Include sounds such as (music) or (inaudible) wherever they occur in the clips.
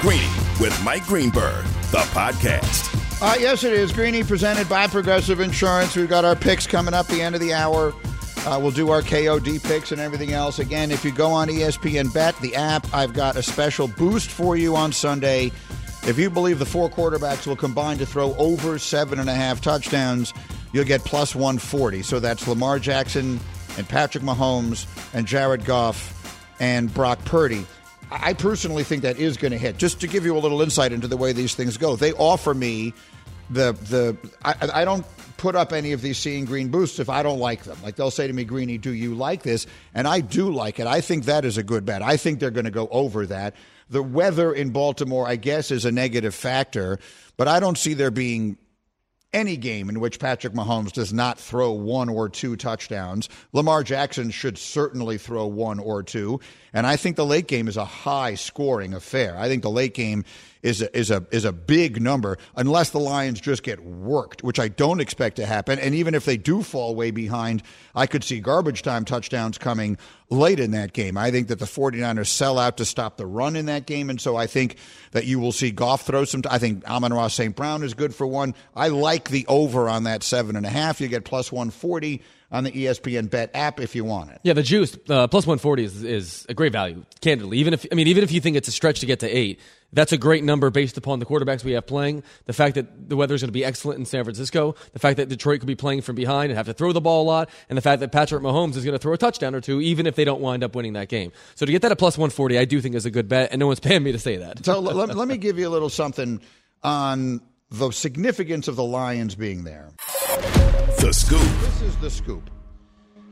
Greeny with Mike Greenberg, the podcast. Uh, yes, it is. Greeny presented by Progressive Insurance. We've got our picks coming up the end of the hour. Uh, we'll do our KOD picks and everything else. Again, if you go on ESPN Bet, the app, I've got a special boost for you on Sunday. If you believe the four quarterbacks will combine to throw over seven and a half touchdowns, you'll get plus 140. So that's Lamar Jackson and Patrick Mahomes and Jared Goff and Brock Purdy. I personally think that is going to hit. Just to give you a little insight into the way these things go, they offer me the the. I, I don't put up any of these seeing green boosts if I don't like them. Like they'll say to me, Greeny, do you like this? And I do like it. I think that is a good bet. I think they're going to go over that. The weather in Baltimore, I guess, is a negative factor, but I don't see there being any game in which Patrick Mahomes does not throw one or two touchdowns. Lamar Jackson should certainly throw one or two. And I think the late game is a high scoring affair. I think the late game is a, is a is a big number unless the Lions just get worked, which I don't expect to happen. And even if they do fall way behind, I could see garbage time touchdowns coming late in that game. I think that the 49ers sell out to stop the run in that game, and so I think that you will see Goff throw some. T- I think Amon-Ra St. Brown is good for one. I like the over on that seven and a half. You get plus 140 on the ESPN Bet app if you want it. Yeah, the juice uh, plus 140 is, is a great value. Candidly, even if I mean, even if you think it's a stretch to get to eight, that's a great number based upon the quarterbacks we have playing. The fact that the weather is going to be excellent in San Francisco, the fact that Detroit could be playing from behind and have to throw the ball a lot, and the fact that Patrick Mahomes is going to throw a touchdown or two, even if they don't wind up winning that game. So to get that at plus 140, I do think is a good bet, and no one's (laughs) paying me to say that. So let, let me give you a little something on the significance of the Lions being there. The Scoop. This is the scoop.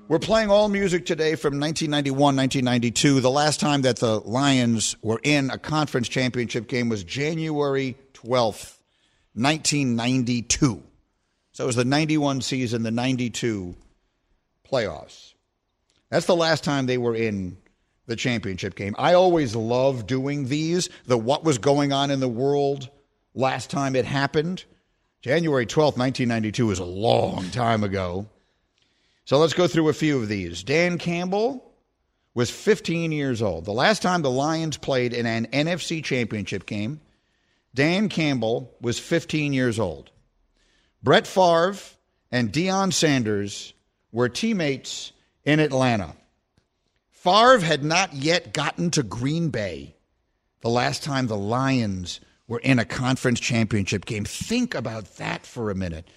We're playing all music today from 1991, 1992. The last time that the Lions were in a conference championship game was January 12th, 1992. So it was the 91 season, the 92 playoffs. That's the last time they were in the championship game. I always love doing these, the what was going on in the world last time it happened. January 12th, 1992 is a long time ago. So let's go through a few of these. Dan Campbell was 15 years old. The last time the Lions played in an NFC championship game, Dan Campbell was 15 years old. Brett Favre and Deion Sanders were teammates in Atlanta. Favre had not yet gotten to Green Bay the last time the Lions were in a conference championship game. Think about that for a minute.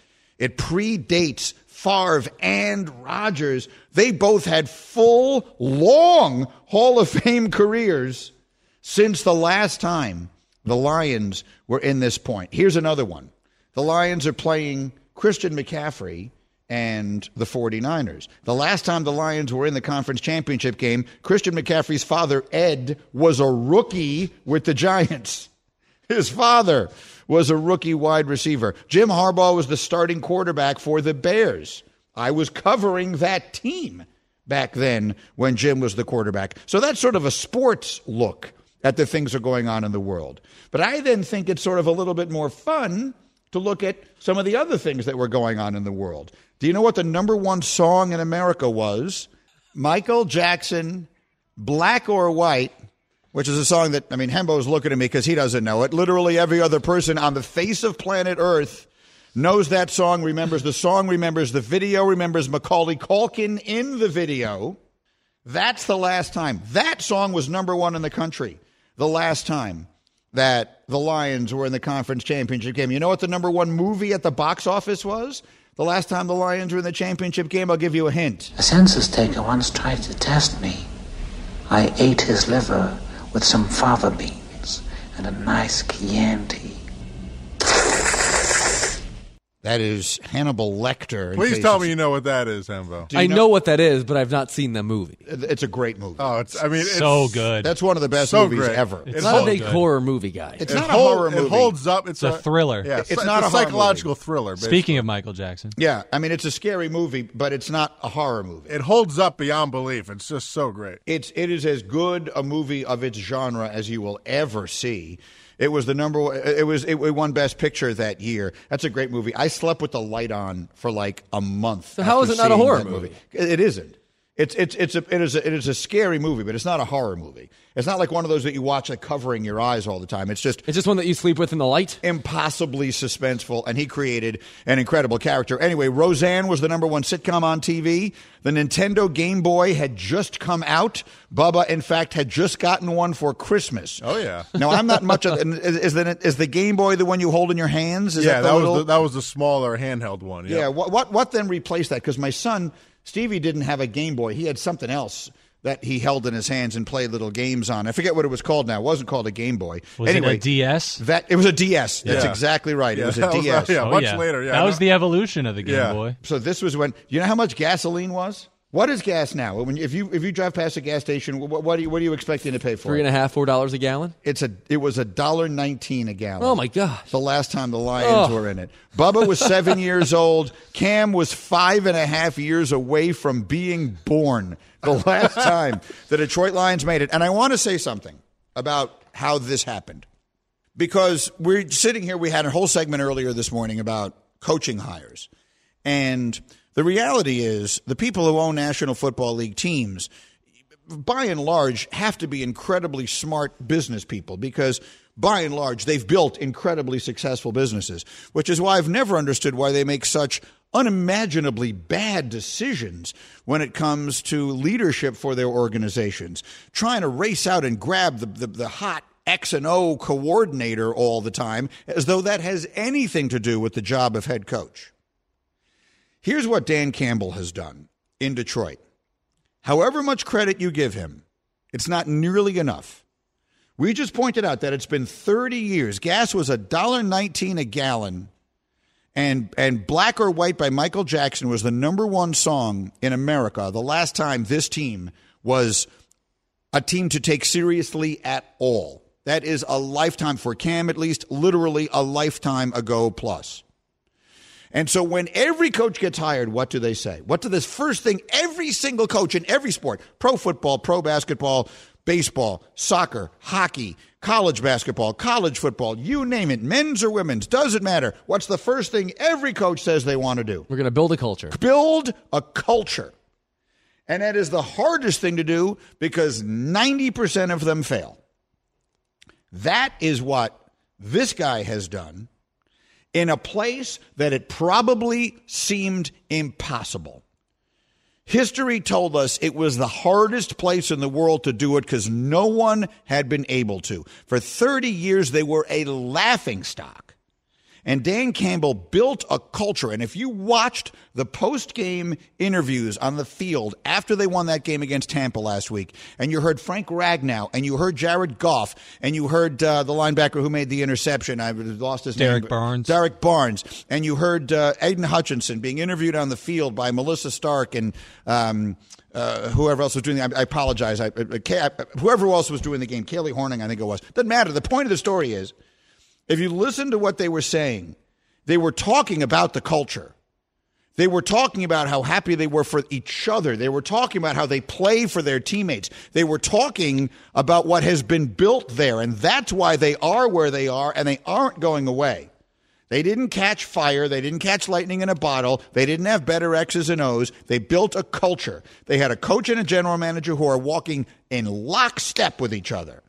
It predates Favre and Rodgers. They both had full, long Hall of Fame careers since the last time the Lions were in this point. Here's another one the Lions are playing Christian McCaffrey and the 49ers. The last time the Lions were in the conference championship game, Christian McCaffrey's father, Ed, was a rookie with the Giants. (laughs) His father was a rookie wide receiver. Jim Harbaugh was the starting quarterback for the Bears. I was covering that team back then when Jim was the quarterback. So that's sort of a sports look at the things that are going on in the world. But I then think it's sort of a little bit more fun to look at some of the other things that were going on in the world. Do you know what the number one song in America was? Michael Jackson, Black or White, which is a song that, I mean, Hembo's looking at me because he doesn't know it. Literally every other person on the face of planet Earth knows that song, remembers the song, remembers the video, remembers Macaulay Culkin in the video. That's the last time. That song was number one in the country the last time that the Lions were in the conference championship game. You know what the number one movie at the box office was? The last time the Lions were in the championship game, I'll give you a hint. A census taker once tried to test me. I ate his liver with some fava beans and a nice Chianti. That is Hannibal Lecter. Please tell me you know what that is, Hembo. Do you I know, what that is, but I've not seen the movie. It's a great movie. Oh, it's. I mean, it's so good. That's one of the best So movies great. ever. It's I'm not a big good. horror movie guy. It's It not a horror movie. It holds up. It's, It's a thriller. Yeah, It's not a a horror psychological thriller. Speaking of Michael Jackson, Yeah, I mean it's a scary movie, but it's not a horror movie. it holds up beyond belief. It's just so great. It's it is as good a movie of its genre as you will ever see. It was the number. one- It was it won Best Picture that year. That's a great movie. I slept with the light on for like a month. So how is it not a horror movie? It it isn't. It's it's it's a it is a, it is a scary movie, but it's not a horror movie. It's not like one of those that you watch like covering your eyes all the time. It's just It's just one that you sleep with in the light. impossibly suspenseful, and he created an incredible character. Anyway, Roseanne was the number one sitcom on TV. The Nintendo Game Boy had just come out. Bubba, in fact, had just gotten one for Christmas. Oh, yeah. (laughs) Now I'm not much of. and Is, is the is the Game Boy the one you hold in your hands? Is yeah, that, the that was little- the, that was the smaller handheld one. yeah. What what what then replaced that? Because my son Stevie didn't have a Game Boy. He had something else. That he held in his hands and played little games on. I forget what it was called now. It wasn't called a Game Boy. was anyway, it a DS? that it was a DS. That's Yeah. exactly right. It was a that was- DS. yeah. Oh, much later, yeah, that was the evolution of the Game Yeah. Boy. So this was when you know how much gasoline was. What is gas now? When if you if you drive past a gas station, what, what are you what are you expecting to pay for? Three dollars a half, four dollars a gallon. It's a it was a dollar nineteen a gallon. Oh my gosh. The last time the Lions were in it, Bubba was seven (laughs) years old. Cam was five and a half years away from being born. The (laughs) last time the Detroit Lions made it, and I want to say something about how this happened because we're sitting here. We had a whole segment earlier this morning about coaching hires, and the reality is the people who own National Football League teams by and large, have to be incredibly smart business people because, by and large, they've built incredibly successful businesses, which is why I've never understood why they make such unimaginably bad decisions when it comes to leadership for their organizations. Trying to race out and grab the, the, the hot X and O coordinator all the time as though that has anything to do with the job of head coach. Here's what Dan Campbell has done in Detroit. However much credit you give him, it's not nearly enough. We just pointed out that it's been 30 years. Gas was $1.19 a gallon, and, and Black or White by Michael Jackson was the number one song in America the last time this team was a team to take seriously at all. That is a lifetime, for Cam at least, literally a lifetime ago plus. And so when every coach gets hired, what do they say? What do this first thing every single coach in every sport, pro football, pro basketball, baseball, soccer, hockey, college basketball, college football, you name it, men's or women's, doesn't matter. What's the first thing every coach says they want to do? We're going to build a culture. Build a culture. And that is the hardest thing to do because 90% of them fail. That is what this guy has done in a place that it probably seemed impossible. History told us it was the hardest place in the world to do it because no one had been able to. For 30 years, they were a laughing stock. And Dan Campbell built a culture. And if you watched the post game interviews on the field after they won that game against Tampa last week, and you heard Frank Ragnow, and you heard Jared Goff, and you heard uh, the linebacker who made the interception, I lost his Derrick name. Barnes. Derrick Barnes. And you heard uh, Aidan Hutchinson being interviewed on the field by Melissa Stark and um, uh, whoever else was doing the I, I apologize. I, I, I, whoever else was doing the game, Kaylee Hartung, I think it was. Doesn't matter. The point of the story is if you listen to what they were saying, they were talking about the culture. They were talking about how happy they were for each other. They were talking about how they play for their teammates. They were talking about what has been built there. And that's why they are where they are and they aren't going away. They didn't catch fire. They didn't catch lightning in a bottle. They didn't have better X's and O's. They built a culture. They had a coach and a general manager who are walking in lockstep with each other.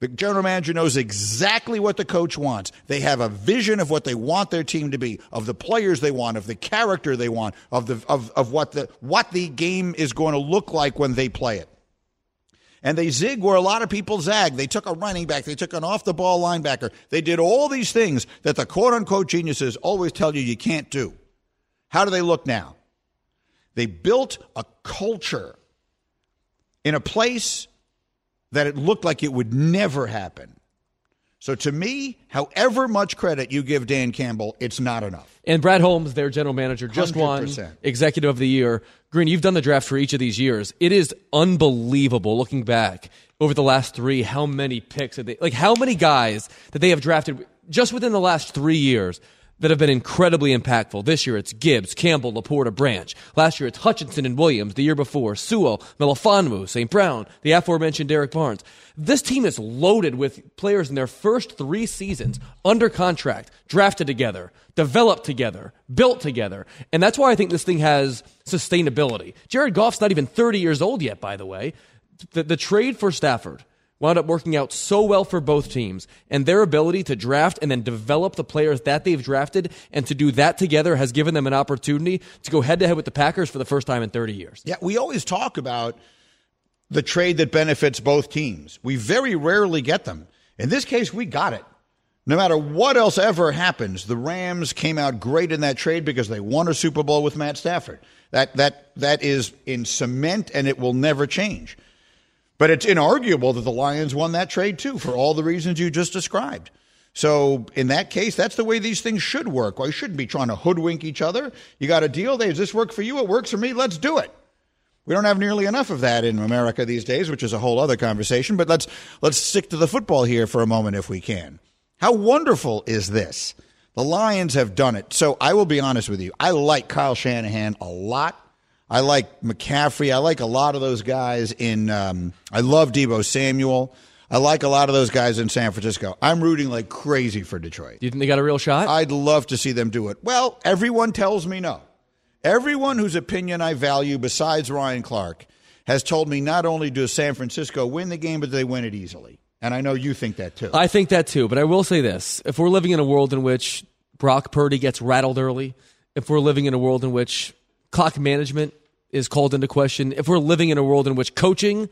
The general manager knows exactly what the coach wants. They have a vision of what they want their team to be, of the players they want, of the character they want, of the of, of what the what the game is going to look like when they play it. And they zig where a lot of people zag. They took a running back, they took an off the ball linebacker. They did all these things that the quote unquote geniuses always tell you you can't do. How do they look now? They built a culture in a place that it looked like it would never happen. So to me, however much credit you give Dan Campbell, it's not enough. And Brad Holmes, their general manager, just won 100%. Executive of the Year. Green, you've done the draft for each of these years. It is unbelievable looking back over the last three, how many picks, that they, like how many guys that they have drafted just within the last three years that have been incredibly impactful. This year it's Gibbs, Campbell, LaPorta, Branch. Last year it's Hutchinson and Williams. The year before, Sewell, Melifonwu, St. Brown, the aforementioned Derrick Barnes. This team is loaded with players in their first three seasons under contract, drafted together, developed together, built together. And that's why I think this thing has sustainability. Jared Goff's not even 30 years old yet, by the way. The, the trade for Stafford wound up working out so well for both teams and their ability to draft and then develop the players that they've drafted and to do that together has given them an opportunity to go head to head with the Packers for the first time in 30 years. Yeah, we always talk about the trade that benefits both teams. We very rarely get them. In this case, we got it. No matter what else ever happens, the Rams came out great in that trade because they won a Super Bowl with Matt Stafford. That that that is in cement and it will never change. But it's inarguable that the Lions won that trade too for all the reasons you just described. So in that case, that's the way these things should work. Well, you shouldn't be trying to hoodwink each other. You got a deal. Does this work for you? It works for me. Let's do it. We don't have nearly enough of that in America these days, which is a whole other conversation. But let's let's stick to the football here for a moment if we can. How wonderful is this? The Lions have done it. So I will be honest with you. I like Kyle Shanahan a lot. I like McCaffrey. I like a lot of those guys in. Um, I love Deebo Samuel. I like a lot of those guys in San Francisco. I'm rooting like crazy for Detroit. Do you think they got a real shot? I'd love to see them do it. Well, everyone tells me no. Everyone whose opinion I value, besides Ryan Clark, has told me not only does San Francisco win the game, but they win it easily. And I know you think that too. I think that too, but I will say this. If we're living in a world in which Brock Purdy gets rattled early, if we're living in a world in which clock management is called into question, if we're living in a world in which coaching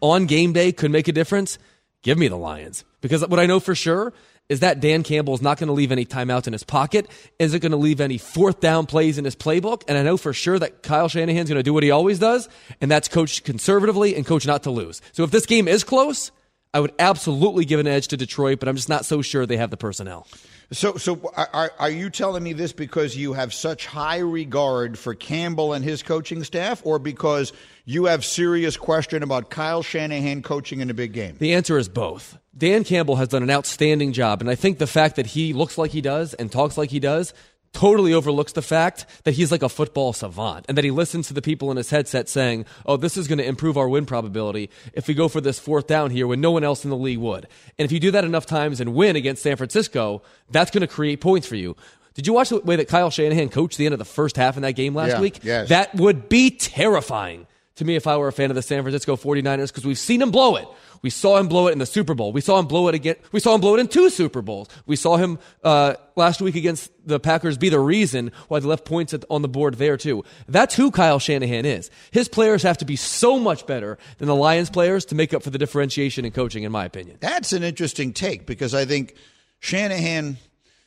on game day could make a difference, give me the Lions. Because what I know for sure is that Dan Campbell is not going to leave any timeouts in his pocket, isn't going to leave any fourth down plays in his playbook. And I know for sure that Kyle Shanahan's going to do what he always does, and that's coach conservatively and coach not to lose. So if this game is close, I would absolutely give an edge to Detroit, but I'm just not so sure they have the personnel. So, so are, are you telling me this because you have such high regard for Campbell and his coaching staff, or because you have serious question about Kyle Shanahan coaching in a big game? The answer is both. Dan Campbell has done an outstanding job, and I think the fact that he looks like he does and talks like he does totally overlooks the fact that he's like a football savant and that he listens to the people in his headset saying, oh, this is going to improve our win probability if we go for this fourth down here when no one else in the league would. And if you do that enough times and win against San Francisco, that's going to create points for you. Did you watch the way that Kyle Shanahan coached the end of the first half in that game last Yeah, week? yes. That would be terrifying to me if I were a fan of the San Francisco 49ers because we've seen him blow it. We saw him blow it in the Super Bowl. We saw him blow it again. We saw him blow it in two Super Bowls. We saw him uh, last week against the Packers be the reason why they left points at, on the board there too. That's who Kyle Shanahan is. His players have to be so much better than the Lions players to make up for the differentiation in coaching, in my opinion. That's an interesting take because I think Shanahan.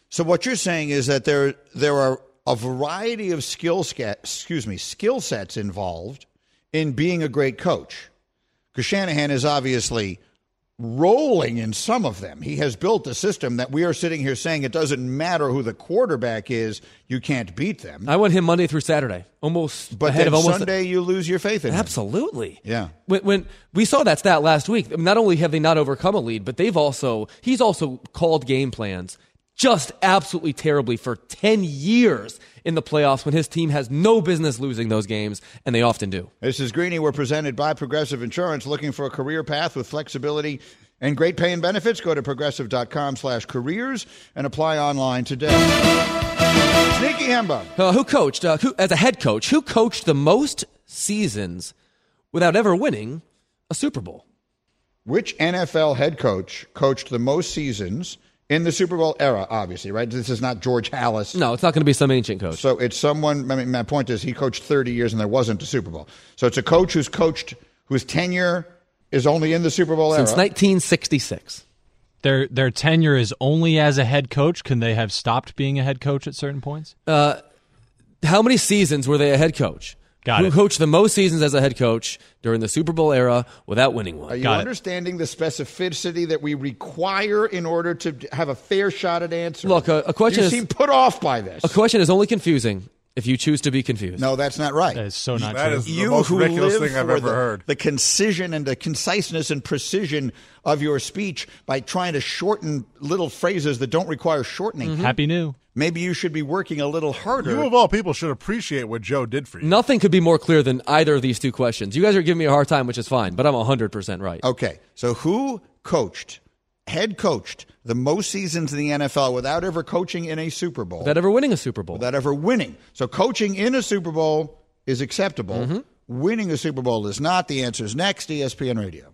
So what you're saying is that there there are a variety of skill excuse me skill sets involved in being a great coach. Because Shanahan is obviously rolling in some of them. He has built a system that we are sitting here saying it doesn't matter who the quarterback is, you can't beat them. I want him Monday through Saturday, almost But ahead then of almost Sunday you lose your faith in him. Absolutely. Yeah. When, when we saw that stat last week, not only have they not overcome a lead, but they've also he's also called game plans just absolutely terribly for 10 years in the playoffs when his team has no business losing those games and they often do. This is Greeny. We're presented by Progressive Insurance. Looking for a career path with flexibility and great pay and benefits? Go to progressive.com slash careers and apply online today. Sneaky Hembo. Uh, who coached uh, who, as a head coach? Who coached the most seasons without ever winning a Super Bowl? Which NFL head coach coached the most seasons in the Super Bowl era, obviously, right? This is not George Halas. No, it's not going to be some ancient coach. So it's someone, I mean, my point is he coached 30 years and there wasn't a Super Bowl. So it's a coach who's coached, whose tenure is only in the Super Bowl era Since era. 1966. Their their tenure is only as a head coach. Can they have stopped being a head coach at certain points? Uh, how many seasons were they a head coach? Got Who it. coached the most seasons as a head coach during the Super Bowl era without winning one? Are you Got it. understanding the specificity that we require in order to have a fair shot at answering? Look, a- a question you is- seem put off by this. A question is only confusing if you choose to be confused. no, that's not right. That is so not That true. is the you most who ridiculous live thing I've for ever the, heard. the concision and the conciseness and precision of your speech by trying to shorten little phrases that don't require shortening. Happy New. Maybe you should be working a little harder. You of all people should appreciate what Joe did for you. Nothing could be more clear than either of these two questions. You guys are giving me a hard time, which is fine, but I'm 100% right. Okay, so who coached, head coached the most seasons in the NFL without ever coaching in a Super Bowl? Without ever winning a Super Bowl. without ever winning. So coaching in a Super Bowl is acceptable. Mm-hmm. Winning a Super Bowl is not. The answer is next, ESPN Radio.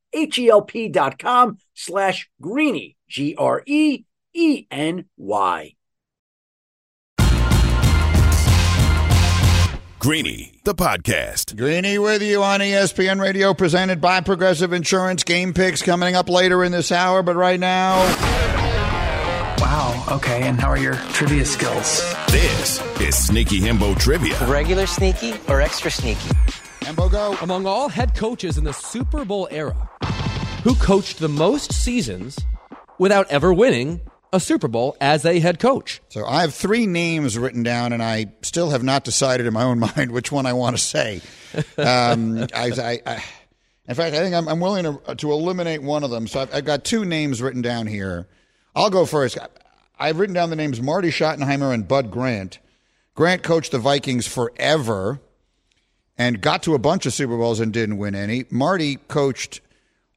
H-E-L-P dot com slash greeny, E G-R-E-E-N-Y. Greeny, the podcast. Greeny with you on ESPN Radio, presented by Progressive Insurance. Game picks coming up later in this hour, but right now, Wow. Okay. And how are your trivia skills? This is Sneaky Hembo Trivia. Regular sneaky or extra sneaky? Hembo go. Among all head coaches in the Super Bowl era, who coached the most seasons without ever winning a Super Bowl as a head coach? So I have three names written down, and I still have not decided in my own (laughs) mind which one I want to say. Um, I, I, I, in fact, I think I'm, I'm willing to, to eliminate one of them. So I've, I've got two names written down here. I'll go first. I've written down the names Marty Schottenheimer and Bud Grant. Grant coached the Vikings forever and got to a bunch of Super Bowls and didn't win any. Marty coached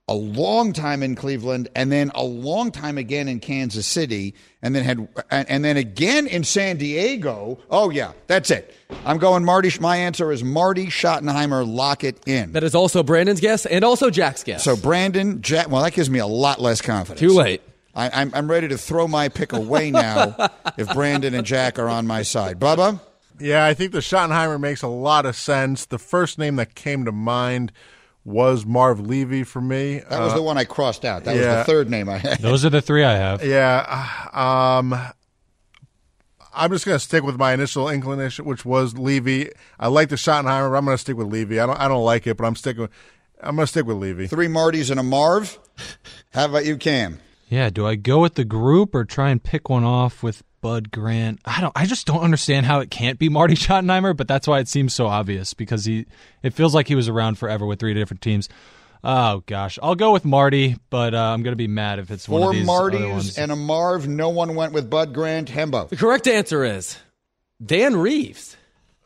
a long time in Cleveland and then a long time again in Kansas City and then had and, and then again in San Diego. Oh yeah, that's it. I'm going Marty. My answer is Marty Schottenheimer. Lock it in. That is also Brandon's guess and also Jack's guess. So Brandon, Jack. Well, that gives me a lot less confidence. Too late. I, I'm I'm ready to throw my pick away now (laughs) if Brandon and Jack are on my side. Bubba. Yeah, I think the Schottenheimer makes a lot of sense. The first name that came to mind was Marv Levy for me. That was Uh, the one I crossed out. That was the third name I had. Those are the three I have. Yeah. Um, I'm just going to stick with my initial inclination, which was Levy. I like the Schottenheimer, but I'm going to stick with Levy. I don't. I don't like it, but I'm sticking. With, I'm going to stick with Levy. Three Martys and a Marv. How about you, Cam? Yeah, do I go with the group or try and pick one off with Bud Grant? I don't I just don't understand how it can't be Marty (laughs) Schottenheimer, but that's why it seems so obvious because he it feels like he was around forever with three different teams. Oh gosh, I'll go with Marty, but uh, I'm going to be mad if it's one Four of these other Martys ones. and a Marv. No one went with Bud Grant. Hembo. The correct answer is Dan Reeves.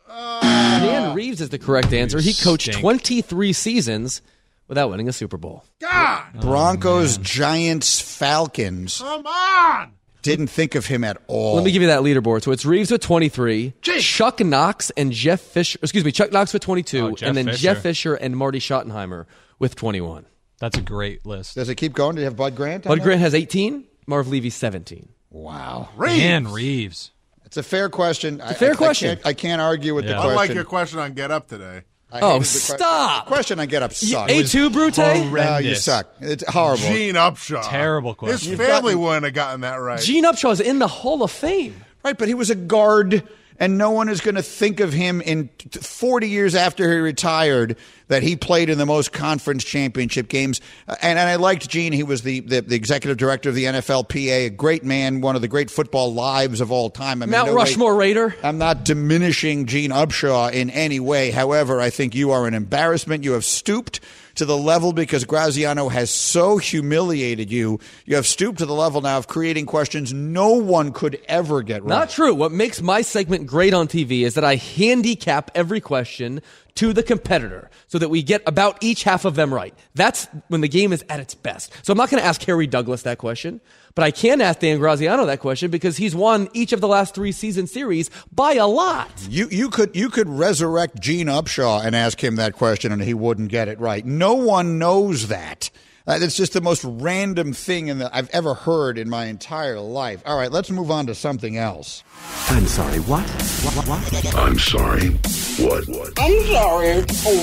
Dan Reeves is the correct answer. He coached stink. 23 seasons without winning a Super Bowl. God, Broncos, Giants, Falcons. come on! Didn't think of him at all. Let me give you that leaderboard. So it's Reeves with 23, Chuck Knox and Jeff Fisher. Excuse me, Chuck Knox with 22, Oh, and then Fisher. Jeff Fisher and Marty Schottenheimer with 21. That's a great list. Does it keep going? Do you have Bud Grant? Bud there? Grant has 18, Marv Levy 17. Wow. Dan Reeves. It's a fair question. It's a fair question. I can't, I can't argue with the Yeah. question. Unlike your question on Get Up today. I Oh, hated the que- stop. question I get up sucks. A2 Brute? No, you suck. It's horrible. Gene Upshaw. Terrible question. You've family gotten- wouldn't have gotten that right. Gene Upshaw is in the Hall of Fame. Right, but he was a guard, and no one is going to think of him in 40 years after he retired that he played in the most conference championship games. Uh, And, and I liked Gene. He was the, the, the executive director of the NFLPA, a great man, one of the great football lives of all time. I mean, Mount no way- Rushmore Raider. I'm not diminishing Gene Upshaw in any way. However, I think you are an embarrassment. You have stooped to the level because Graziano has so humiliated you. You have stooped to the level now of creating questions no one could ever get right. Not true. What makes my segment great on TV is that I handicap every question to the competitor so that we get about each half of them right. That's when the game is at its best. So I'm not going to ask Harry Douglas that question, but I can ask Dan Graziano that question because he's won each of the last three season series by a lot. You you could you could resurrect Gene Upshaw and ask him that question and he wouldn't get it right. No one knows that. Uh, it's just the most random thing in the, I've ever heard in my entire life. All right, let's move on to something else. I'm sorry, what? What, what, what? I'm sorry. What? What? I'm sorry,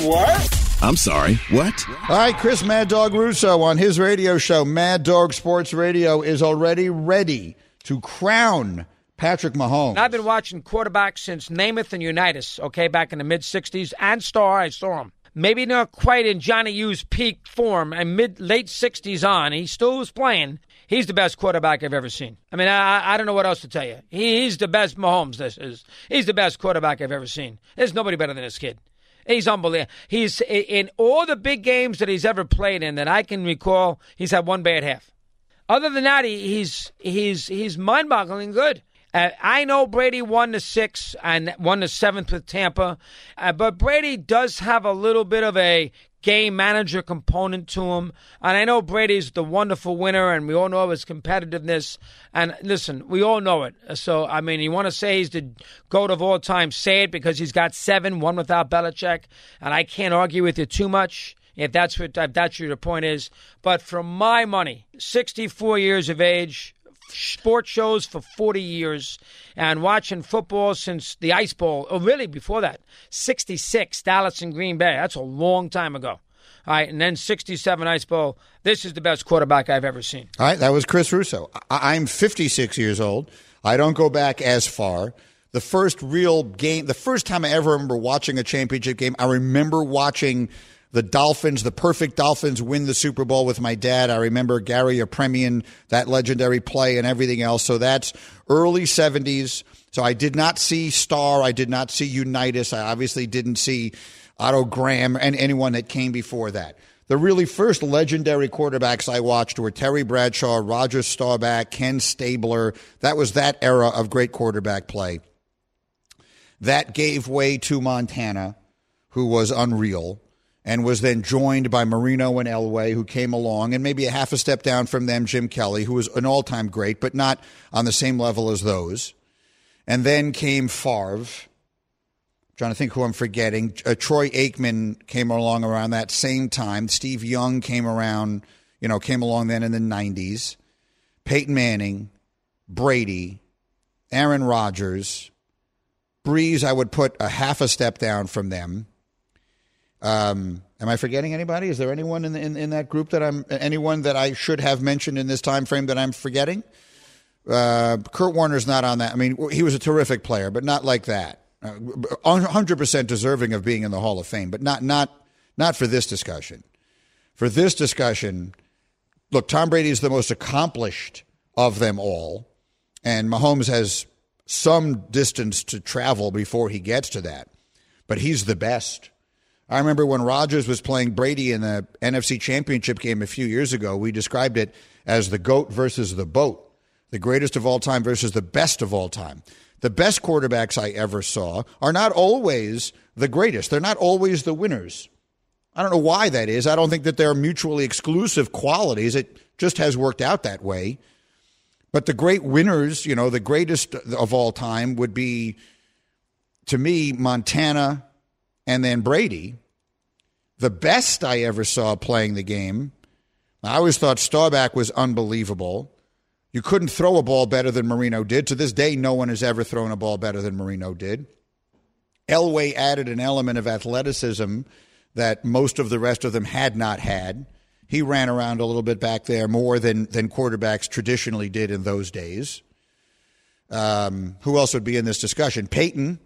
what? I'm sorry. What? All right, Chris Mad Dog Russo on his radio show, Mad Dog Sports Radio, is already ready to crown Patrick Mahomes. I've been watching quarterbacks since Namath and Unitas, okay, back in the mid 60s. And Starr, I saw him. Maybe not quite in Johnny U's peak form and mid late 60s on. He still was playing. He's the best quarterback I've ever seen. I mean, I, I don't know what else to tell you. He, he's the best Mahomes. This is. He's the best quarterback I've ever seen. There's nobody better than this kid. He's unbelievable. He's in all the big games that he's ever played in that I can recall. He's had one bad half. Other than that, he, he's he's he's mind-boggling good. Uh, I know Brady won the six and won the seventh with Tampa, uh, but Brady does have a little bit of a game manager component to him. And I know Brady's the wonderful winner, and we all know his competitiveness. And listen, we all know it. So, I mean, you want to say he's the GOAT of all time, say it because he's got seven, one without Belichick. And I can't argue with you too much if that's what if that's your point is. But for my money, 64 years of age, sports shows for 40 years, and watching football since the Ice Bowl, or really before that, 66, Dallas and Green Bay. That's a long time ago. All right, and then 67 Ice Bowl. This is the best quarterback I've ever seen. All right, that was Chris Russo. I- I'm 56 years old. I don't go back as far. The first real game, the first time I ever remember watching a championship game, I remember watching the Dolphins, the perfect Dolphins, win the Super Bowl with my dad. I remember Garo Yepremian, that legendary play, and everything else. So that's early 70s. So I did not see Starr. I did not see Unitas. I obviously didn't see Otto Graham and anyone that came before that. The really first legendary quarterbacks I watched were Terry Bradshaw, Roger Staubach, Ken Stabler. That was that era of great quarterback play. That gave way to Montana, who was unreal, and was then joined by Marino and Elway, who came along, and maybe a half a step down from them, Jim Kelly, who was an all time great, but not on the same level as those. And then came Favre. trying to think who I'm forgetting. Uh, Troy Aikman came along around that same time. Steve Young came around, you know, came along then in the 90s. Peyton Manning, Brady, Aaron Rodgers, Brees, I would put a half a step down from them. Um, Am I forgetting anybody? Is there anyone in, the, in in that group that I'm anyone that I should have mentioned in this time frame that I'm forgetting? Uh, Kurt Warner's not on that. I mean, he was a terrific player, but not like that. Uh, hundred percent deserving of being in the Hall of Fame, but not not not for this discussion. For this discussion, look, Tom Brady is the most accomplished of them all, and Mahomes has some distance to travel before he gets to that, but he's the best. I remember when Rodgers was playing Brady in the NFC Championship game a few years ago, we described it as the GOAT versus the boat, the greatest of all time versus the best of all time. The best quarterbacks I ever saw are not always the greatest, they're not always the winners. I don't know why that is. I don't think that they're mutually exclusive qualities. It just has worked out that way. But the great winners, you know, the greatest of all time would be, to me, Montana and then Brady. The best I ever saw playing the game, I always thought Staubach was unbelievable. You couldn't throw a ball better than Marino did. To this day, no one has ever thrown a ball better than Marino did. Elway added an element of athleticism that most of the rest of them had not had. He ran around a little bit back there more than than quarterbacks traditionally did in those days. Um, who else would be in this discussion? Peyton.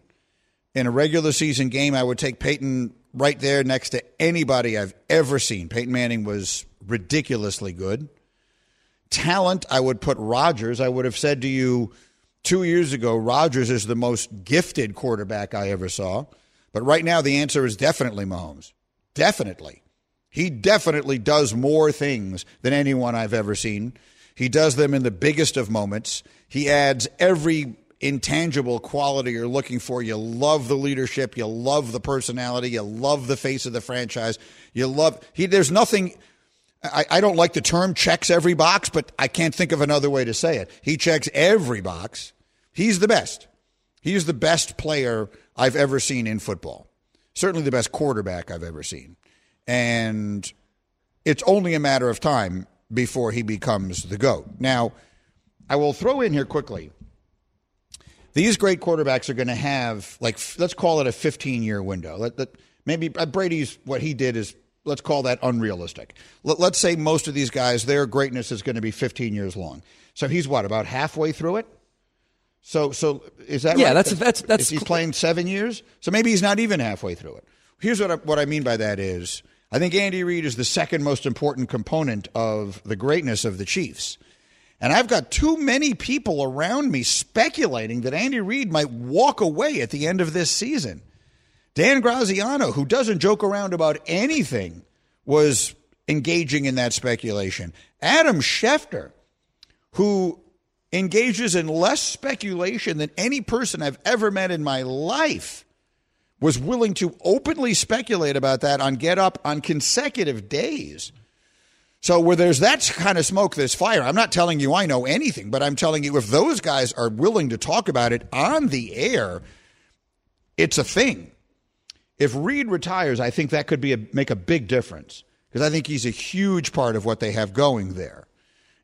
In a regular season game, I would take Peyton right there next to anybody I've ever seen. Peyton Manning was ridiculously good. Talent, I would put Rodgers. I would have said to you two years ago, Rodgers is the most gifted quarterback I ever saw. But right now, the answer is definitely Mahomes. Definitely. He definitely does more things than anyone I've ever seen. He does them in the biggest of moments. He adds every intangible quality you're looking for. You love the leadership. You love the personality. You love the face of the franchise. You love he. There's nothing. I, I don't like the term checks every box, but I can't think of another way to say it. He checks every box. He's the best. He's the best player I've ever seen in football. Certainly the best quarterback I've ever seen. And it's only a matter of time before he becomes the GOAT. Now, I will throw in here quickly. These great quarterbacks are going to have, like, let's call it a 15 year window. Let, let, maybe uh, Brady's, what he did is, let's call that unrealistic. Let, let's say most of these guys, their greatness is going to be 15 years long. So he's what, about halfway through it? So, so is that yeah? Right? That's that's that's. Is he's playing seven years, so maybe he's not even halfway through it. Here's what I, what I mean by that is I think Andy Reid is the second most important component of the greatness of the Chiefs. And I've got too many people around me speculating that Andy Reid might walk away at the end of this season. Dan Graziano, who doesn't joke around about anything, was engaging in that speculation. Adam Schefter, who engages in less speculation than any person I've ever met in my life, was willing to openly speculate about that on Get Up on consecutive days. So, where there's that kind of smoke, there's fire. I'm not telling you I know anything, but I'm telling you if those guys are willing to talk about it on the air, it's a thing. If Reid retires, I think that could be a, make a big difference because I think he's a huge part of what they have going there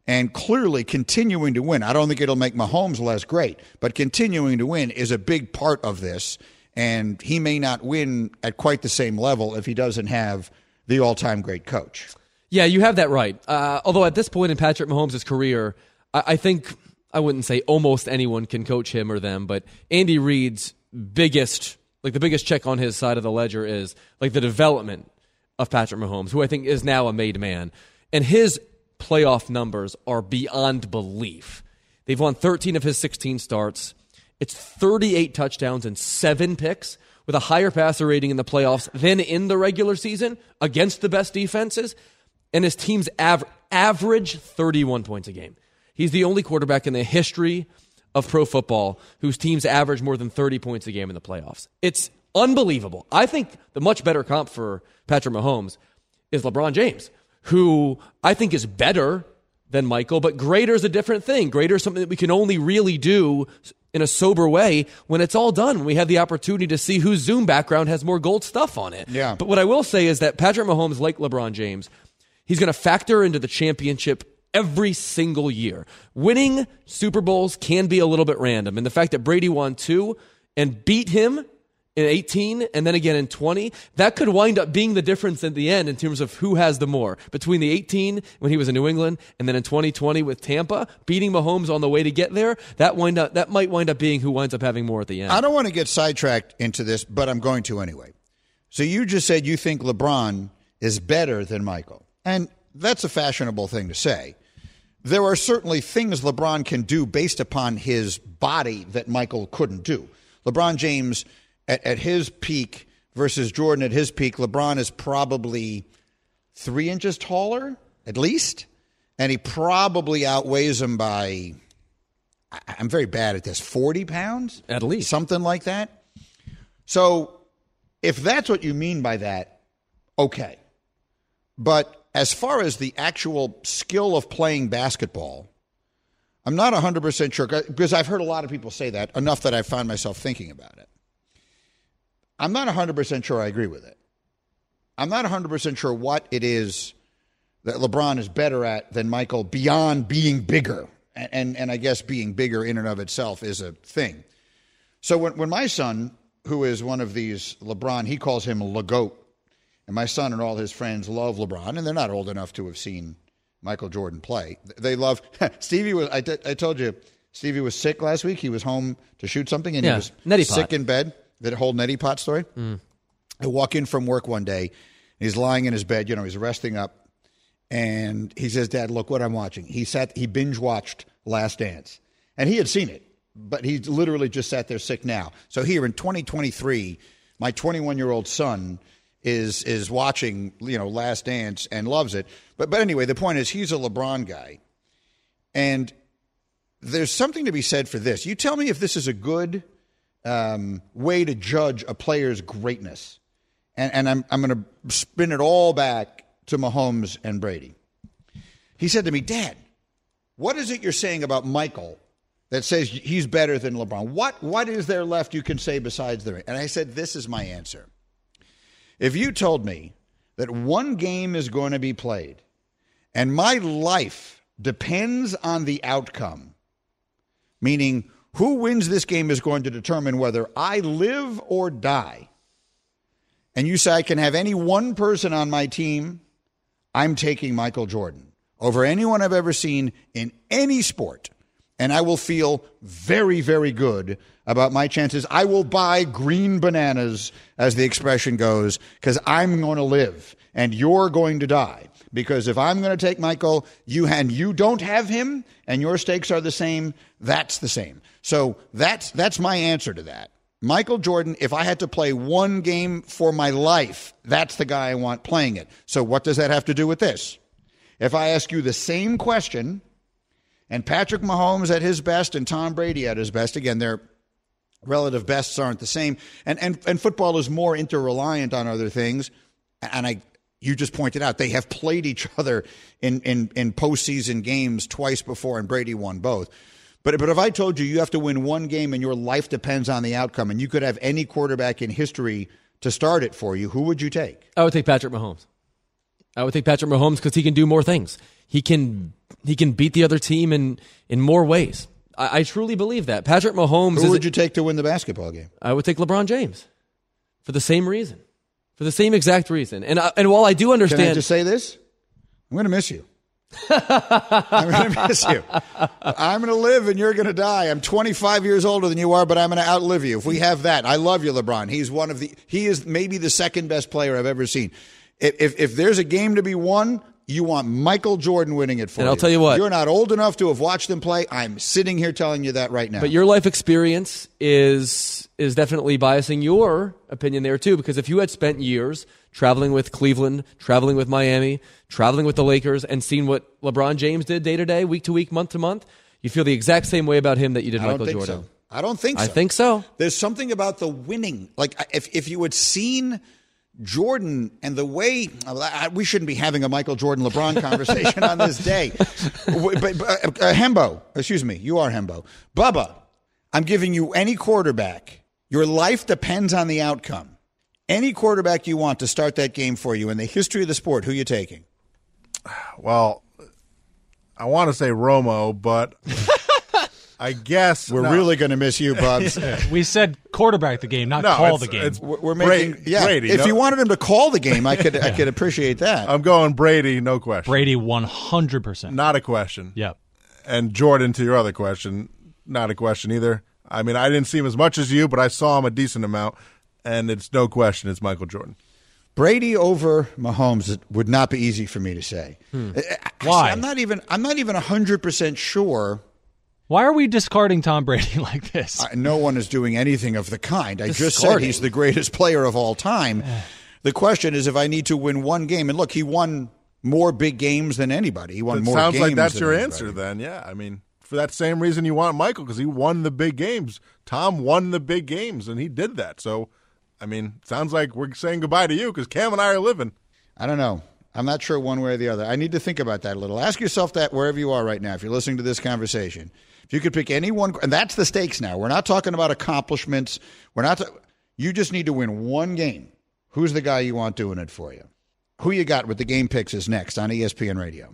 and clearly continuing to win. I don't think it'll make Mahomes less great, but continuing to win is a big part of this. And he may not win at quite the same level if he doesn't have the all time great coach. Yeah, you have that right. Uh, although at this point in Patrick Mahomes' career, I, I think I wouldn't say almost anyone can coach him or them, but Andy Reid's biggest, like the biggest check on his side of the ledger is like the development of Patrick Mahomes, who I think is now a made man. And his playoff numbers are beyond belief. They've won 13 of his 16 starts. It's 38 touchdowns and seven picks with a higher passer rating in the playoffs than in the regular season against the best defenses. And his team's av- average 31 points a game. He's the only quarterback in the history of pro football whose teams average more than 30 points a game in the playoffs. It's unbelievable. I think the much better comp for Patrick Mahomes is LeBron James who I think is better than Michael, but greater is a different thing. Greater is something that we can only really do in a sober way when it's all done. When we have the opportunity to see whose Zoom background has more gold stuff on it. Yeah. But what I will say is that Patrick Mahomes, like LeBron James, he's going to factor into the championship every single year. Winning Super Bowls can be a little bit random. And the fact that Brady won two and beat him in 18 and then again in 20, that could wind up being the difference at the end in terms of who has the more. Between the 18 when he was in New England and then in 2020 with Tampa, beating Mahomes on the way to get there, that wind up that might wind up being who winds up having more at the end. I don't want to get sidetracked into this, but I'm going to anyway. So you just said you think LeBron is better than Michael. And that's a fashionable thing to say. There are certainly things LeBron can do based upon his body that Michael couldn't do. LeBron James at, at his peak versus Jordan at his peak, LeBron is probably three inches taller, at least. And he probably outweighs him by, I'm very bad at this, 40 pounds? At least. Something like that. So if that's what you mean by that, okay. But as far as the actual skill of playing basketball, I'm not 100% sure because I've heard a lot of people say that enough that I found myself thinking about it. I'm not 100% sure I agree with it. I'm not 100% sure what it is that LeBron is better at than Michael beyond being bigger. And, and, and I guess being bigger in and of itself is a thing. So when, when my son, who is one of these LeBron, he calls him LeGoat, and my son and all his friends love LeBron, and they're not old enough to have seen Michael Jordan play. They love (laughs) Stevie was. I, t- I told you, Stevie was sick last week. He was home to shoot something, and Yeah, he was neti sick pot. in bed. That whole neti pot story. Mm. I walk in from work one day, he's lying in his bed. You know, he's resting up, and he says, "Dad, look what I'm watching." He sat. He binge watched Last Dance, and he had seen it, but he literally just sat there sick now. So here in 2023, my 21 year old son is is watching you know Last Dance and loves it. But but anyway, the point is he's a LeBron guy, and there's something to be said for this. You tell me if this is a good um, way to judge a player's greatness, and and I'm I'm going to spin it all back to Mahomes and Brady. He said to me, Dad, what is it you're saying about Michael that says he's better than LeBron? What what is there left you can say besides the ring? And I said, This is my answer. If you told me that one game is going to be played and my life depends on the outcome, meaning who wins this game is going to determine whether I live or die, and you say I can have any one person on my team, I'm taking Michael Jordan over anyone I've ever seen in any sport. And I will feel very, very good about my chances. I will buy green bananas, as the expression goes, because I'm going to live and you're going to die. Because if I'm going to take Michael, you and you don't have him, and your stakes are the same, that's the same. So that's that's my answer to that. Michael Jordan, if I had to play one game for my life, that's the guy I want playing it. So what does that have to do with this? If I ask you the same question, and Patrick Mahomes at his best and Tom Brady at his best, again, their relative bests aren't the same, and and and football is more interreliant on other things. And I, you just pointed out they have played each other in in in postseason games twice before, and Brady won both. But but if I told you you have to win one game and your life depends on the outcome, and you could have any quarterback in history to start it for you, who would you take? I would take Patrick Mahomes. I would take Patrick Mahomes because he can do more things. He can he can beat the other team in in more ways. I, I truly believe that. Patrick Mahomes. Who would you take to win the basketball game? I would take LeBron James for the same reason, for the same exact reason. And I, and while I do understand, Can I just say this? I'm going (laughs) to miss you. I'm going to miss you. I'm going to live and you're going to die. I'm 25 years older than you are, but I'm going to outlive you. If we have that, I love you, LeBron. He's one of the. He is maybe the second best player I've ever seen. If if, if there's a game to be won. You want Michael Jordan winning it for And you. I'll tell you what. You're not old enough to have watched him play. I'm sitting here telling you that right now. But your life experience is is definitely biasing your opinion there too, because if you had spent years traveling with Cleveland, traveling with Miami, traveling with the Lakers, and seen what LeBron James did day to day, week to week, month to month, you feel the exact same way about him that you did I don't Michael think Jordan. so. I don't think so. I think so. There's something about the winning. Like if if you had seen Jordan and the way we shouldn't be having a Michael Jordan LeBron (laughs) conversation on this day. But, but uh, uh, Hembo, excuse me, you are Hembo. Bubba, I'm giving you any quarterback. Your life depends on the outcome. Any quarterback you want to start that game for you in the history of the sport, who you taking? Well, I want to say Romo, but (laughs) I guess We're no. really going to miss you, Bubs. (laughs) we said quarterback the game, not No, call the game. We're we're making Brady- yeah. Brady, if no- you wanted him to call the game, I could I (laughs) could appreciate that. I'm going Brady, no question. Brady 100%. Not a question. Yep. And Jordan, to your other question, not a question either. I mean, I didn't see him as much as you, but I saw him a decent amount, and it's no question it's Michael Jordan. Brady over Mahomes it would not be easy for me to say. Hmm. Actually, Why? I'm not even I'm not even hundred percent sure. Why are we discarding Tom Brady (laughs) like this? Uh, no one is doing anything of the kind. I just said he's the greatest player of all time. the question is if I need to win one game. And look, he won more big games than anybody. He won It more sounds games like that's than your anybody. answer then. Yeah, I mean, for that same reason you want Michael because he won the big games. Tom won the big games, and he did that. So, I mean, sounds like we're saying goodbye to you because Cam and I are living. I don't know. I'm not sure one way or the other. I need to think about that a little. Ask yourself that wherever you are right now, if you're listening to this conversation. If you could pick any one, and that's the stakes now. We're not talking about accomplishments. We're not. you just need to win one game. Who's the guy you want doing it for you? Who you got with the game picks is next on ESPN Radio.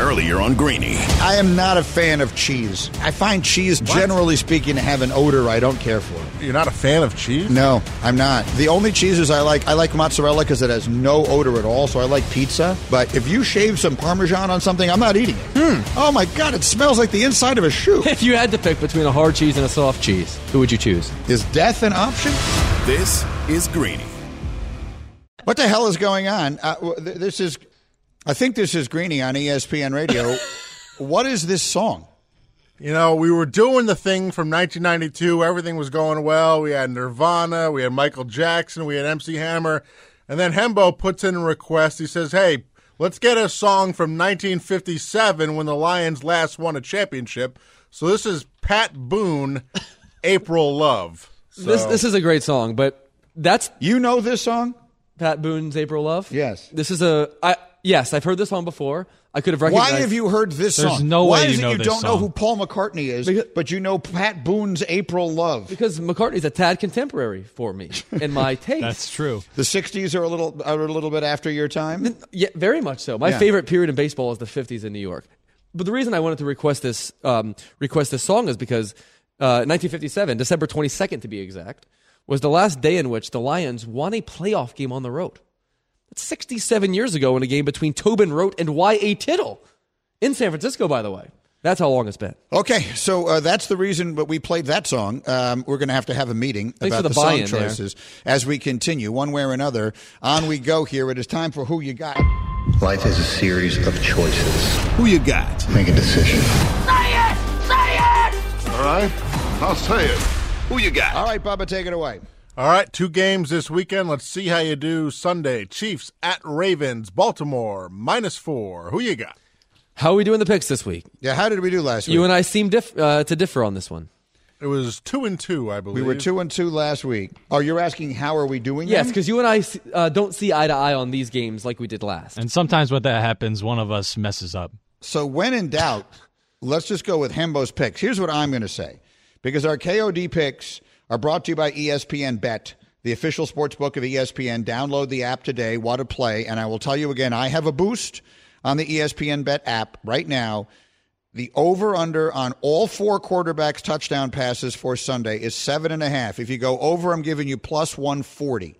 Earlier on Greeny. I am not a fan of cheese. I find cheese, generally speaking, to have an odor I don't care for. You're not a fan of cheese? No, I'm not. The only cheeses I like, I like mozzarella because it has no odor at all. So I like pizza. But if you shave some Parmesan on something, I'm not eating it. Hmm. Oh my God, it smells like the inside of a shoe. (laughs) If you had to pick between a hard cheese and a soft cheese, who would you choose? Is death an option? This is Greeny. What the hell is going on? Uh, this is, I think this is Greeny on ESPN Radio. (laughs) what is this song? You know, we were doing the thing from 1992. Everything was going well. We had Nirvana, we had Michael Jackson, we had MC Hammer. And then Hembo puts in a request. He says, hey, let's get a song from 1957 when the Lions last won a championship. So this is Pat Boone, (laughs) April Love. So, This this is a great song, but that's You know this song? Pat Boone's April Love. Yes. This is a I yes, I've heard this song before. I could have recognized. Why have you heard this There's song? no Why way is you it know you this don't know song. who Paul McCartney is, Because- but you know Pat Boone's April Love? Because McCartney's a tad contemporary for me in my (laughs) taste. That's true. The '60s are a little are a little bit after your time. Yeah, very much so. My Yeah. favorite period in baseball is the '50s in New York. But the reason I wanted to request this um, request this song is because uh, 1957, December 22nd to be exact, was the last day in which the Lions won a playoff game on the road. That's 67 years ago in a game between Tobin Rote and Y.A. Tittle in San Francisco. By the way, that's how long it's been. Okay, so uh, that's the reason that we played that song. Um, we're going to have to have a meeting Thanks about for the song buy-in there. choices as we continue, one way or another. On we go. Here it is time for who you got. Life is a series of choices. Who you got? Make a decision. Say it! Say it! All right, I'll say it. Who you got? All right, Bubba, take it away. All right, two games this weekend. Let's see how you do Sunday. Chiefs at Ravens, Baltimore, minus four. Who you got? How are we doing the picks this week? Yeah, how did we do last week? You and I seem diff- uh, to differ on this one. It was two and two, I believe. we were two and two last week. Oh, you're asking how are we doing? Yes, because you and I uh, don't see eye to eye on these games like we did last. And sometimes when that happens, one of us messes up. So when in doubt, let's just go with Hembo's picks. Here's what I'm going to say, because our KOD picks are brought to you by ESPN Bet, the official sports book of ESPN. Download the app today. What to play? And I will tell you again, I have a boost on the ESPN Bet app right now. The over under on all four quarterbacks touchdown passes for Sunday is seven and a half. If you go over, I'm giving you plus 140.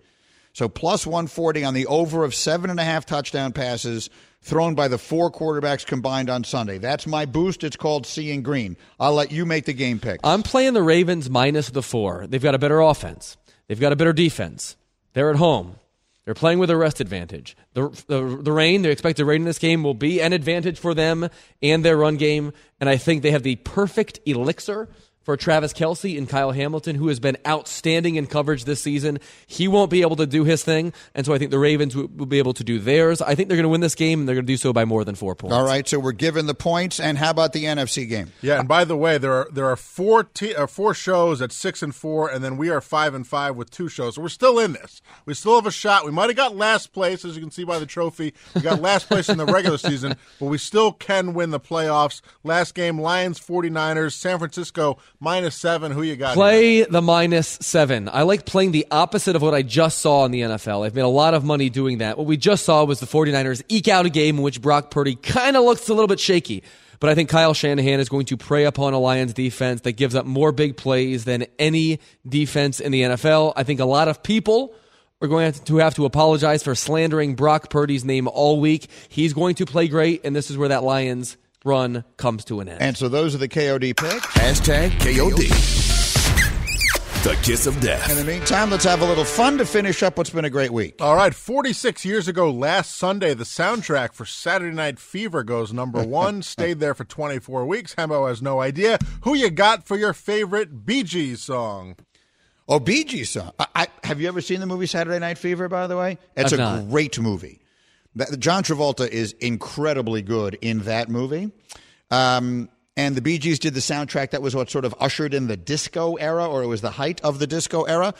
So plus 140 on the over of seven and a half touchdown passes thrown by the four quarterbacks combined on Sunday. That's my boost. It's called Seeing Green. I'll let you make the game pick. I'm playing the Ravens minus the four. They've got a better offense. They've got a better defense. They're at home. They're playing with a rest advantage. The, the, the rain, the expected rain in this game will be an advantage for them and their run game. And I think they have the perfect elixir for Travis Kelce and Kyle Hamilton, who has been outstanding in coverage this season. He won't be able to do his thing. And so I think the Ravens will, will be able to do theirs. I think they're going to win this game, and they're going to do so by more than four points. All right, so we're given the points. And how about the NFC game? Yeah, and by the way, there are there are four te- uh, four shows at six and four, and then we are five and five with two shows. So we're still in this. We still have a shot. We might have got last place, as you can see by the trophy. We got last place in the regular (laughs) season, but we still can win the playoffs. Last game, Lions 49ers, San Francisco minus seven. Who you got? here? Play the minus seven. I like playing the opposite of what I just saw in the NFL. I've made a lot of money doing that. What we just saw was the 49ers eke out a game in which Brock Purdy kind of looks a little bit shaky. But I think Kyle Shanahan is going to prey upon a Lions defense that gives up more big plays than any defense in the NFL. I think a lot of people are going to have to apologize for slandering Brock Purdy's name all week. He's going to play great, and this is where that Lions run comes to an end. And so those are the KOD picks. Hashtag KOD. The kiss of death. In the meantime, let's have a little fun to finish up what's been a great week. All right, 46 years ago last Sunday, the soundtrack for Saturday Night Fever goes number (laughs) one. Stayed there for 24 weeks. Hembo has no idea. Who you got for your favorite Bee Gees song? Oh, Bee Gees song. I, I, have you ever seen the movie Saturday Night Fever, by the way? It's I've a not. great movie. That, John Travolta is incredibly good in that movie. Um, and the Bee Gees did the soundtrack that was what sort of ushered in the disco era, or it was the height of the disco era.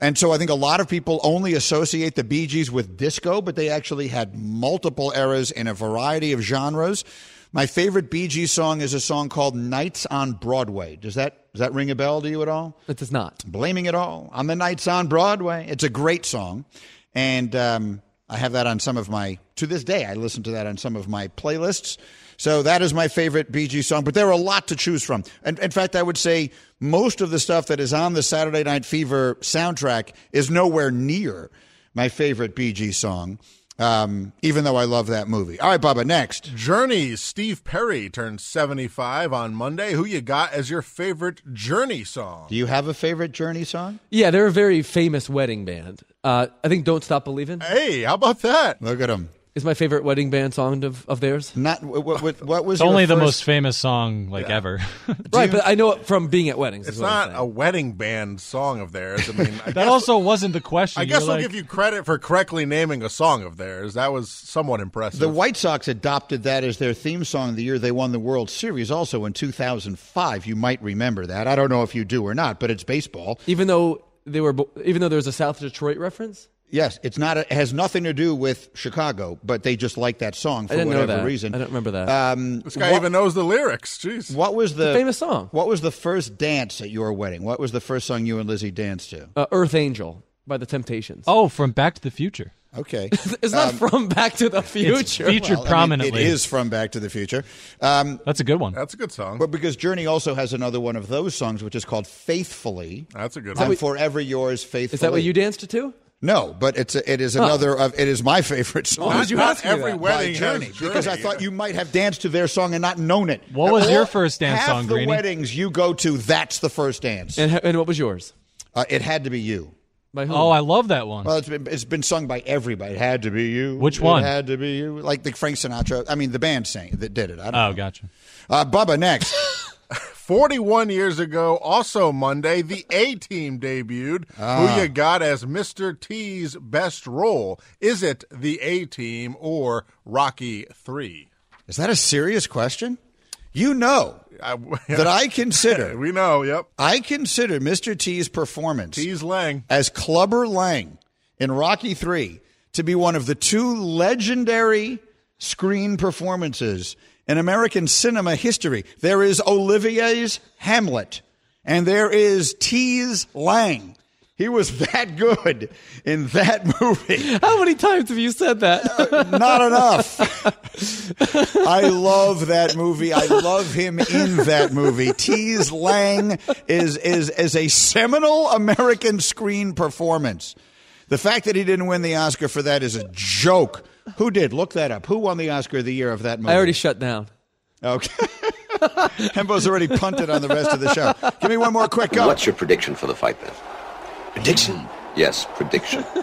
And so I think a lot of people only associate the Bee Gees with disco, but they actually had multiple eras in a variety of genres. My favorite Bee Gees song is a song called Nights on Broadway. Does that does that ring a bell to you at all? It does not. Blaming it all on the Nights on Broadway. It's a great song, and um, I have that on some of my. To this day, I listen to that on some of my playlists. So that is my favorite Bee Gees song. But there are a lot to choose from. And in fact, I would say most of the stuff that is on the Saturday Night Fever soundtrack is nowhere near my favorite Bee Gees song. Um, even though I love that movie. All right, Bubba, next. Journey. Steve Perry turned 75 on Monday. Who you got as your favorite Journey song? Do you have a favorite Journey song? Yeah, they're a very famous wedding band. Uh, I think "Don't Stop Believing" Hey, how about that? Look at him. Is my favorite wedding band song of, of theirs. Not what, what, what was It's your only the most famous song like ever. (laughs) Right, but I know it from being at weddings. It's is what I'm not a wedding band song of theirs. I mean, I (laughs) that guess, also wasn't the question. I guess You're we'll like- give you credit for correctly naming a song of theirs. That was somewhat impressive. The White Sox adopted that as their theme song the year they won the World Series, also in 2005. You might remember that. I don't know if you do or not, but it's baseball. even though they were, even though there's a South Detroit reference. Yes, it's not. It has nothing to do with Chicago, but they just like that song for I didn't know whatever that. reason. I don't remember that. Um, this guy what, even knows the lyrics. Jeez. what was the famous song. What was the first dance at your wedding? What was the first song you and Lizzie danced to? Uh, Earth Angel by the Temptations. oh, from Back to the Future. Okay, (laughs) it's not from Back to the (laughs) Future. featured Well, I mean, prominently. it is from Back to the Future. Um, That's a good one. That's a good song. but because Journey also has another one of those songs, which is called "Faithfully." That's a good I'm one. forever yours, faithfully. Is that what you danced to? No, but it's a, it is another of it is my favorite song. Why did you Not ask me every that? by wedding Journey, has because I Journey. thought you might have danced to their song and not known it. What was All- your first dance half song, the Greeny? weddings you go to, that's the first dance. And, and what was yours? Uh, it had to be you. By? Oh, I love that one. Well, it's been it's been sung by everybody. It had to be you. Which one? It had to be you. Like the Frank Sinatra. I mean, the band sang that did it. I don't oh, know. gotcha. Uh, Bubba next. 41 years ago, also Monday, the A Team debuted. Ah. Who you got as Mr. T's best role? Is it the A Team or Rocky 3? Is that a serious question? You know I, (laughs) that I consider (laughs) we know, yep. I consider Mr. T's performance T's Lang. as Clubber Lang in Rocky 3 to be one of the two legendary screen performances in American cinema history. There is Olivier's Hamlet, and there is T's Lang. He was (laughs) that good in that (laughs) movie. How many times have you said that? Uh, not enough. (laughs) I love that movie. I love him in that movie. T's Lang is is is a seminal American screen performance. The fact that he didn't win the Oscar for that is a joke. Who did? Look that up. Who won the Oscar of the year of that movie? I already shut down. Okay. (laughs) Hembo's already punted on the rest of the show. Give me one more quick go. What's your prediction for the fight then? Prediction? Hmm. Yes, prediction. (laughs)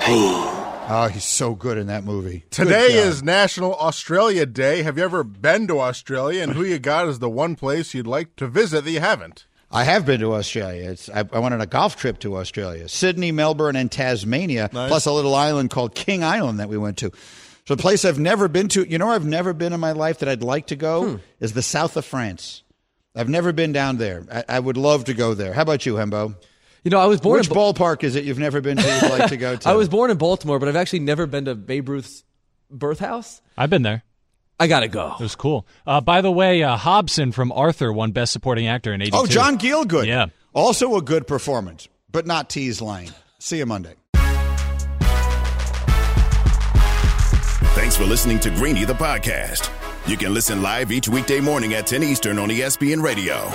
Pain. Oh, he's so good in that movie. Today is National Australia Day. Have you ever been to Australia? And who you got is the one place you'd like to visit that you haven't? I have been to Australia. It's, I, I went on a golf trip to Australia, Sydney, Melbourne, and Tasmania, Nice. plus a little island called King Island that we went to. So, a place I've never been to. You know, where I've never been in my life that I'd like to go Hmm. is the south of France. I've never been down there. I, I would love to go there. How about you, Hembo? You know, I was born Which in Ba- ballpark is it you've never been to? You'd like to go (laughs) to? I was born in Baltimore, but I've actually never been to Babe Ruth's birth house. I've been there. I gotta go. It was cool. Uh, by the way, uh, Hobson from Arthur won Best Supporting Actor in '82. Oh, John Gielgud. Yeah. Also a good performance, but not T's Lang. See you Monday. Thanks for listening to Greeny the podcast. You can listen live each weekday morning at 10 Eastern on ESPN Radio.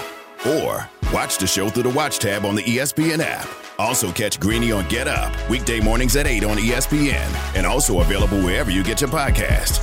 Or watch the show through the Watch tab on the ESPN app. Also catch Greeny on Get Up, weekday mornings at 8 on ESPN. And also available wherever you get your podcast.